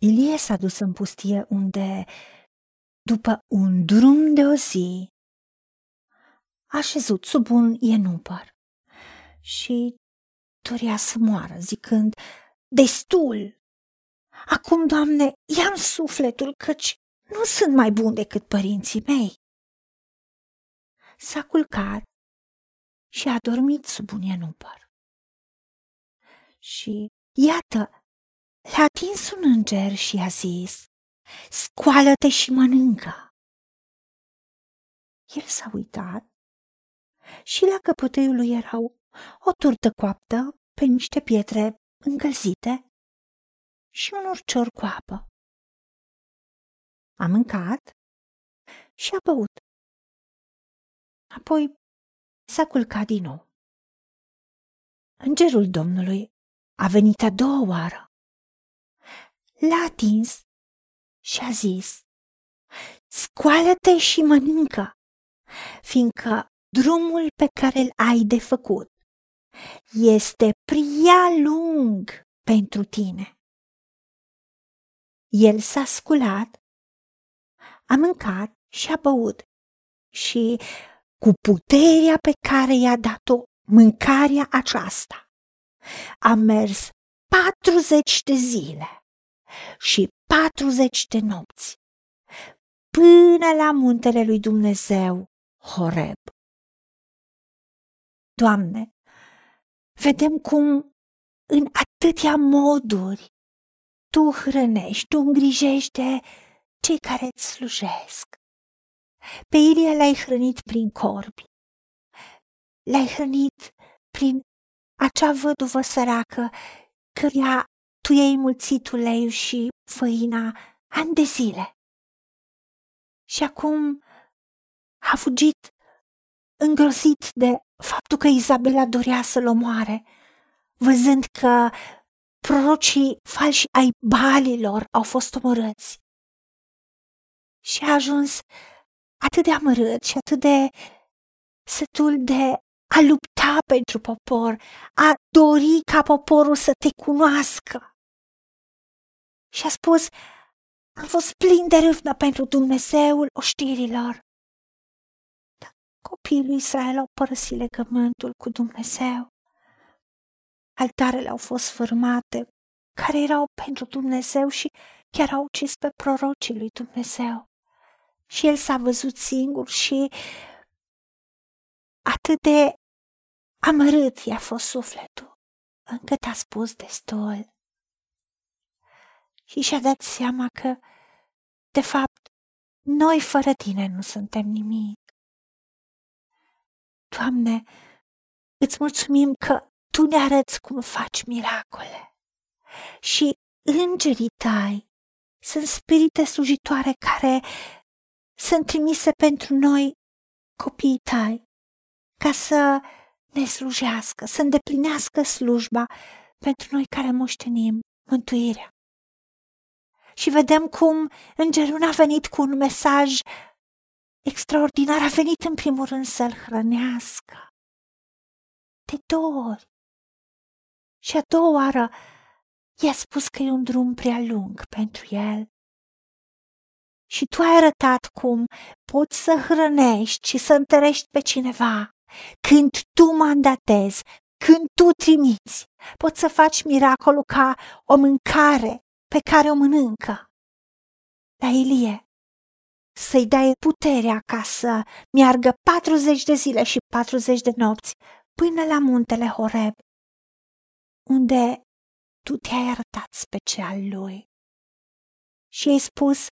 Ilie s-a dus în pustie unde, după un drum de o zi, a șezut sub un ienupăr și dorea să moară, zicând, Destul! Acum, Doamne, ia sufletul, căci nu sunt mai bun decât părinții mei. S-a culcat și a dormit sub un ienupăr. Și iată, l-a atins un înger și i-a zis, scoală-te și mănâncă. El s-a uitat și la căpătăiul lui erau o turtă coaptă pe niște pietre încălzite și un urcior cu apă. A mâncat și a băut. Apoi s-a culcat din nou. Îngerul Domnului a venit a doua oară. L-a atins și a zis, Scoală-te și mănâncă, fiindcă drumul pe care îl ai de făcut este prea lung pentru tine. El s-a sculat, a mâncat și a băut și cu puterea pe care i-a dat-o mâncarea aceasta, a mers 40 de zile și 40 de nopți până la muntele lui Dumnezeu, Horeb. Doamne, vedem cum în atâtea moduri tu hrănești, tu îngrijești de cei care îți slujesc. Pe Ilie l-ai hrănit prin corbi, l-ai hrănit prin acea văduvă săracă căreia tu i-ai mulțit uleiul și făina ani de zile. Și acum a fugit îngrozit de faptul că Izabela dorea să-l omoare, văzând că prorocii falși ai balilor au fost omorâți. Și a ajuns atât de amărât și atât de sătul de a lupta pentru popor, a dori ca poporul să te cunoască. Și a spus, am fost plin de râvnă pentru Dumnezeul oștirilor. Dar copiii lui Israel au părăsit legământul cu Dumnezeu altarele au fost fărmate, care erau pentru Dumnezeu și chiar au ucis pe prorocii lui Dumnezeu. Și el s-a văzut singur și atât de amărât i-a fost sufletul, încât a spus destul. Și și-a dat seama că, de fapt, noi fără tine nu suntem nimic. Doamne, îți mulțumim că tu ne arăți cum faci miracole. Și îngerii tăi sunt spirite slujitoare care sunt trimise pentru noi, copiii tăi, ca să ne slujească, să îndeplinească slujba pentru noi care moștenim mântuirea. Și vedem cum îngerul a venit cu un mesaj extraordinar, a venit în primul rând să-l hrănească. De două ori și a doua oară i-a spus că e un drum prea lung pentru el. Și tu ai arătat cum poți să hrănești și să întărești pe cineva când tu mandatezi, când tu trimiți. Poți să faci miracolul ca o mâncare pe care o mănâncă. La Ilie, să-i dai puterea ca să meargă 40 de zile și 40 de nopți până la muntele Horeb unde tu te-ai arătat special lui. Și ai spus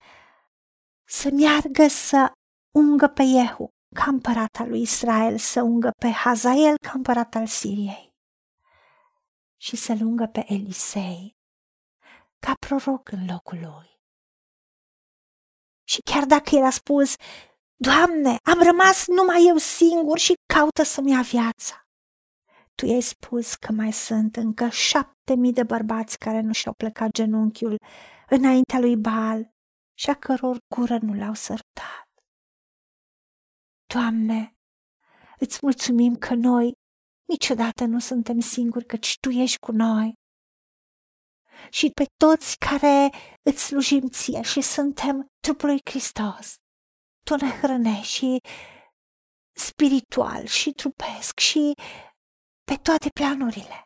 să meargă să ungă pe Iehu, ca împărat al lui Israel, să ungă pe Hazael, ca împărat al Siriei, și să lungă pe Elisei, ca proroc în locul lui. Și chiar dacă el a spus, Doamne, am rămas numai eu singur și caută să-mi ia viața tu i-ai spus că mai sunt încă șapte mii de bărbați care nu și-au plecat genunchiul înaintea lui Baal și a căror gură nu l-au sărtat. Doamne, îți mulțumim că noi niciodată nu suntem singuri, căci Tu ești cu noi. și pe toți care îți slujim ție și suntem trupul lui Hristos. Tu ne hrănești și spiritual și trupesc și pe toate planurile.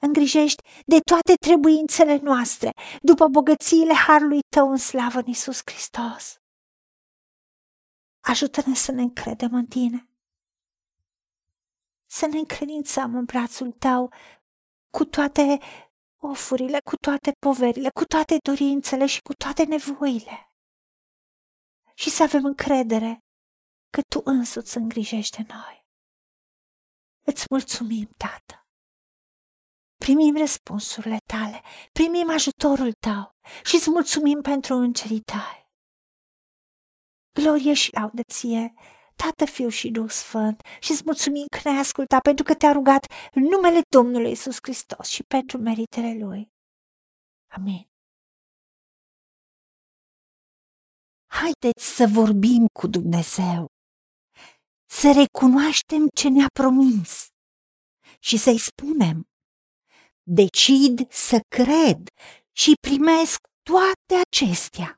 Îngrijești de toate trebuințele noastre, după bogățiile harului tău în slavă în Iisus Hristos. Ajută-ne să ne încredem în tine, să ne încredințăm în brațul tău cu toate ofurile, cu toate poverile, cu toate dorințele și cu toate nevoile. Și să avem încredere că Tu însuți îngrijești de noi. Îți mulțumim, Tată. Primim răspunsurile tale, primim ajutorul tău și îți mulțumim pentru îngerii tăi. Glorie și laudă ție, Tată, Fiu și Duh Sfânt, și îți mulțumim că ne-ai ascultat pentru că te-a rugat în numele Domnului Isus Hristos și pentru meritele Lui. Amin. Haideți să vorbim cu Dumnezeu, să recunoaștem ce ne-a promis și să-i spunem, decid să cred și primesc toate acestea.